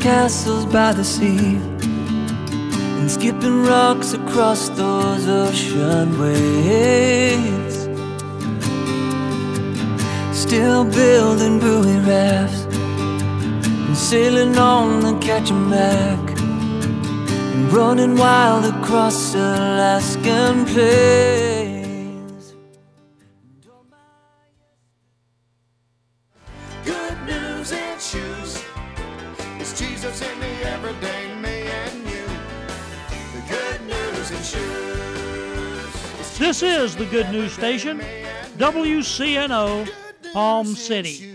castles by the sea and skipping rocks across those ocean waves. Still building buoy rafts and sailing on the Kachemak and running wild across Alaskan plains. This is the Good News Station, WCNO, Palm City.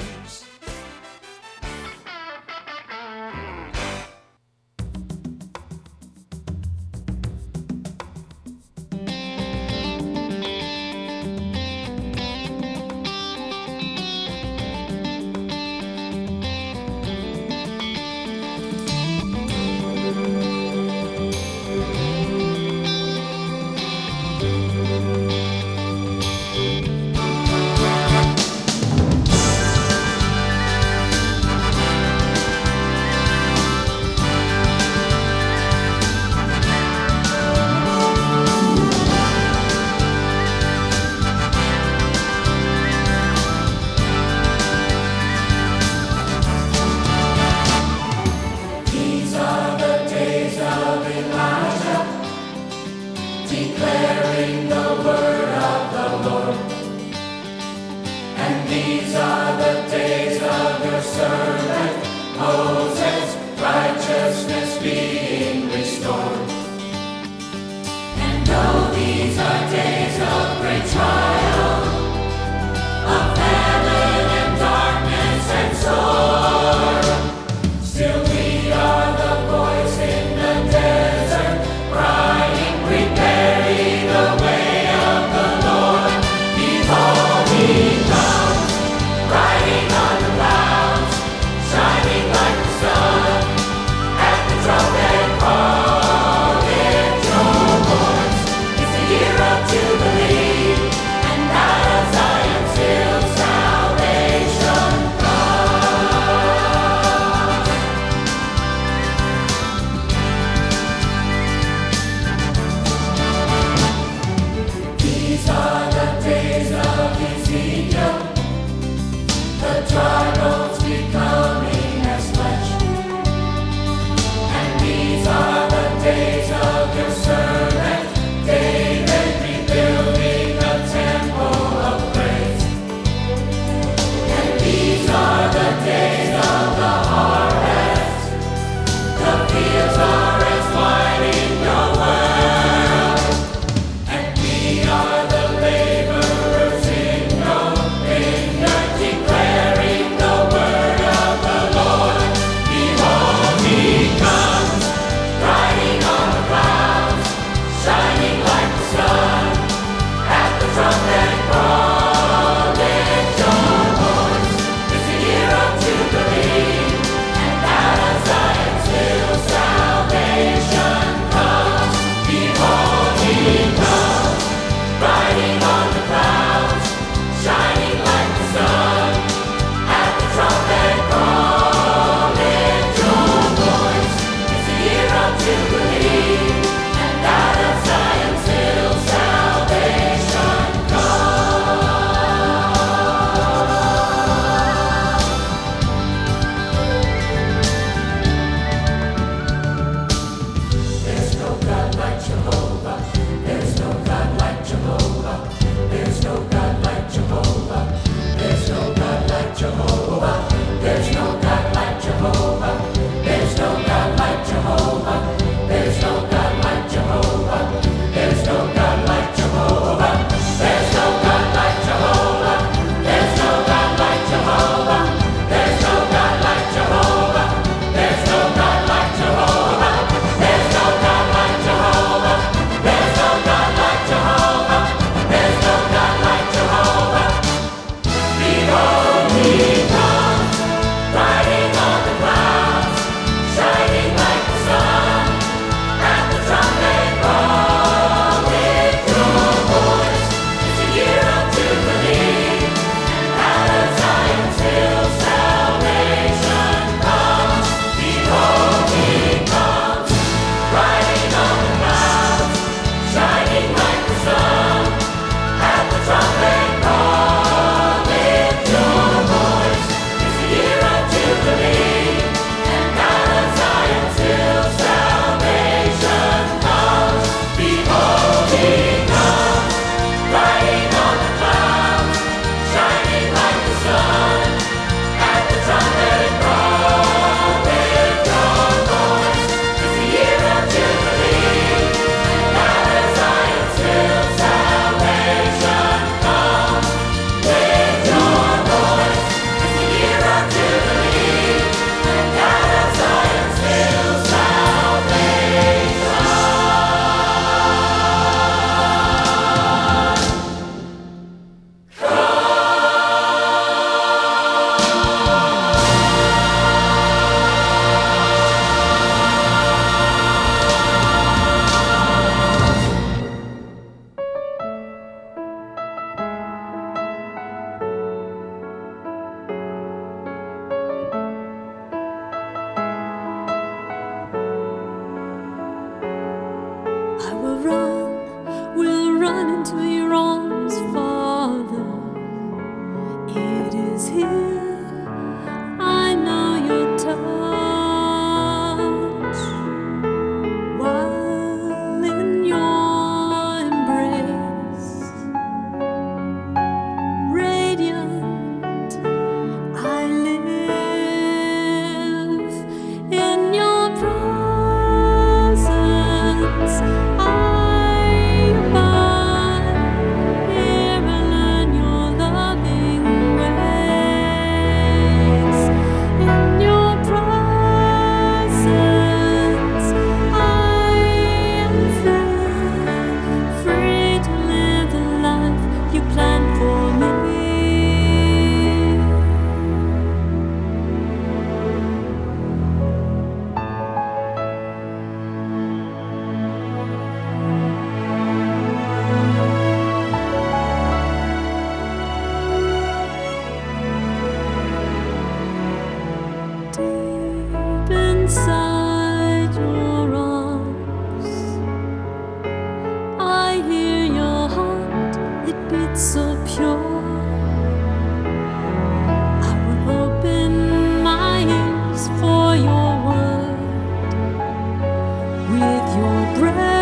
with your breath.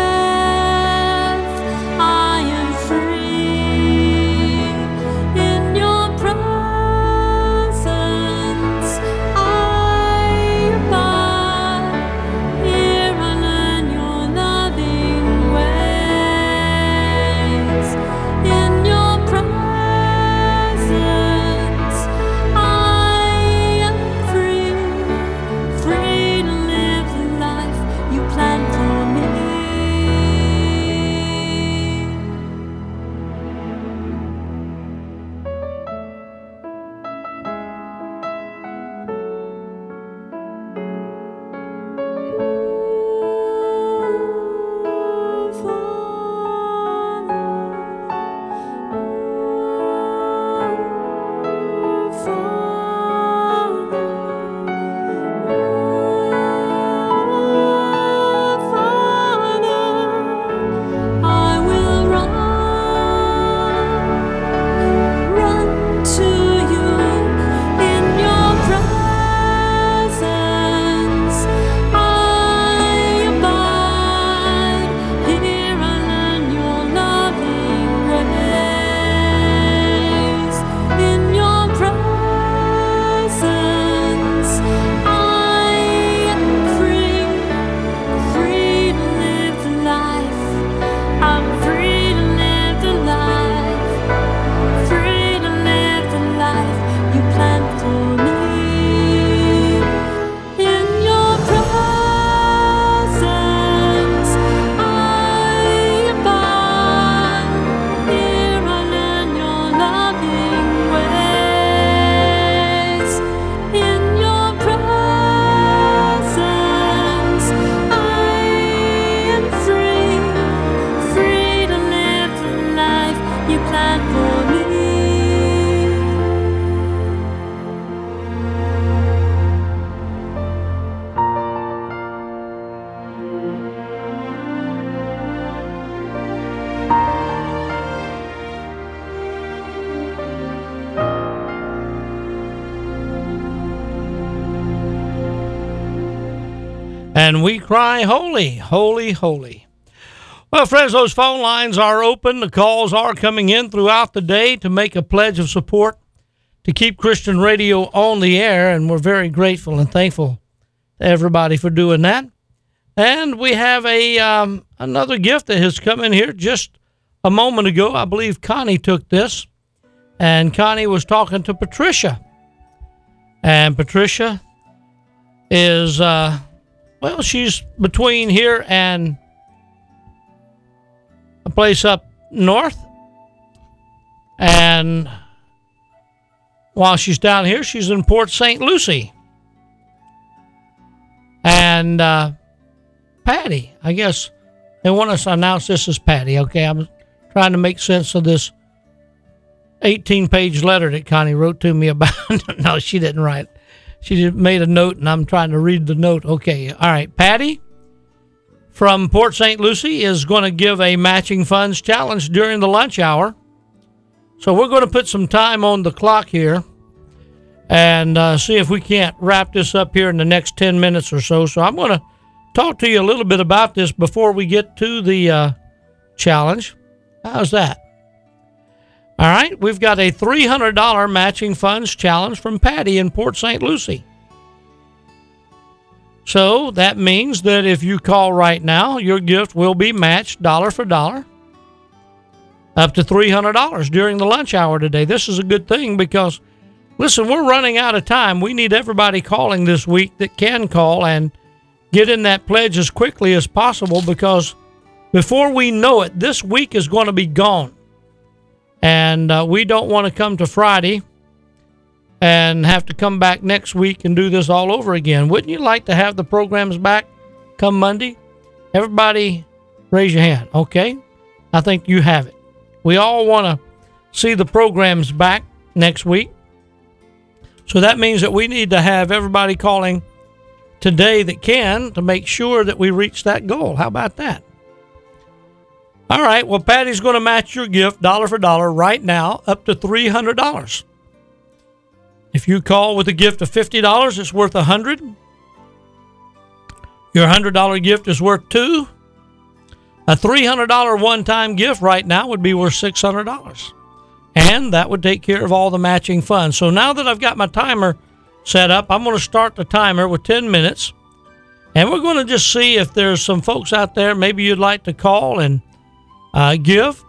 And we cry, Holy, holy, holy. Well, friends, those phone lines are open. The calls are coming in throughout the day to make a pledge of support to keep Christian radio on the air, and we're very grateful and thankful to everybody for doing that. And we have a um, another gift that has come in here just a moment ago. I believe Connie took this, and Connie was talking to Patricia, and Patricia is uh, well, she's between here and a place up north. And while she's down here, she's in Port St. Lucie. And uh, Patty, I guess they want us to announce this as Patty. Okay, I'm trying to make sense of this 18 page letter that Connie wrote to me about. no, she didn't write she just made a note and I'm trying to read the note. Okay, all right, Patty from Port St. Lucie is going to give a matching funds challenge during the lunch hour. So we're going to put some time on the clock here and uh, see if we can't wrap this up here in the next 10 minutes or so. So I'm going to talk to you a little bit about this before we get to the uh, challenge. How's that? All right, we've got a $300 matching funds challenge from Patty in Port St. Lucie. So that means that if you call right now, your gift will be matched dollar for dollar up to $300 during the lunch hour today. This is a good thing because, listen, we're running out of time. We need everybody calling this week that can call and get in that pledge as quickly as possible because before we know it, this week is going to be gone. And uh, we don't want to come to Friday and have to come back next week and do this all over again. Wouldn't you like to have the programs back come Monday? Everybody raise your hand, okay? I think you have it. We all want to see the programs back next week. So that means that we need to have everybody calling today that can to make sure that we reach that goal. How about that? All right, well, Patty's going to match your gift dollar for dollar right now up to $300. If you call with a gift of $50, it's worth 100 Your $100 gift is worth 2 A $300 one-time gift right now would be worth $600. And that would take care of all the matching funds. So now that I've got my timer set up, I'm going to start the timer with 10 minutes. And we're going to just see if there's some folks out there maybe you'd like to call and uh, give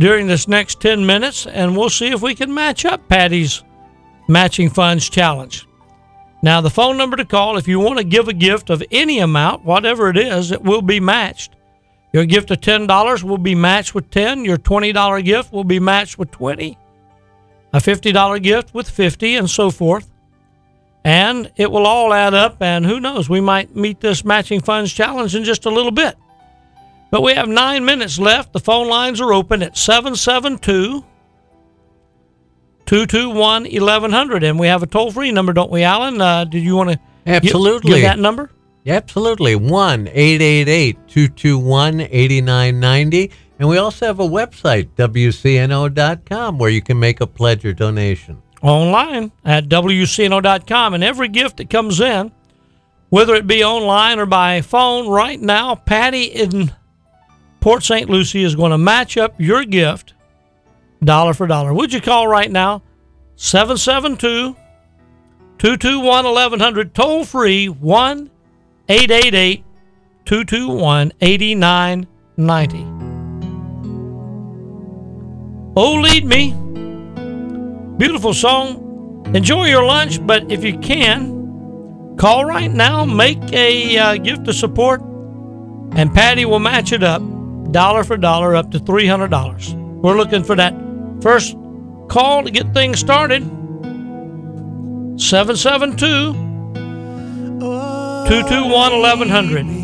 during this next 10 minutes, and we'll see if we can match up Patty's Matching Funds Challenge. Now, the phone number to call if you want to give a gift of any amount, whatever it is, it will be matched. Your gift of $10 will be matched with 10. Your $20 gift will be matched with 20. A $50 gift with 50 and so forth. And it will all add up and who knows, we might meet this matching funds challenge in just a little bit. But we have nine minutes left. The phone lines are open at 772 221 1100. And we have a toll free number, don't we, Alan? Uh, did you want to Absolutely. give that number? Absolutely. 1 888 221 8990. And we also have a website, WCNO.com, where you can make a pledge or donation. Online at WCNO.com. And every gift that comes in, whether it be online or by phone, right now, Patty in Port St. Lucie is going to match up your gift dollar for dollar. Would you call right now? 772 221 1100, toll free 1 888 221 8990. Oh, lead me. Beautiful song. Enjoy your lunch, but if you can, call right now, make a uh, gift of support, and Patty will match it up dollar for dollar up to $300. We're looking for that first call to get things started. 772 221 1100.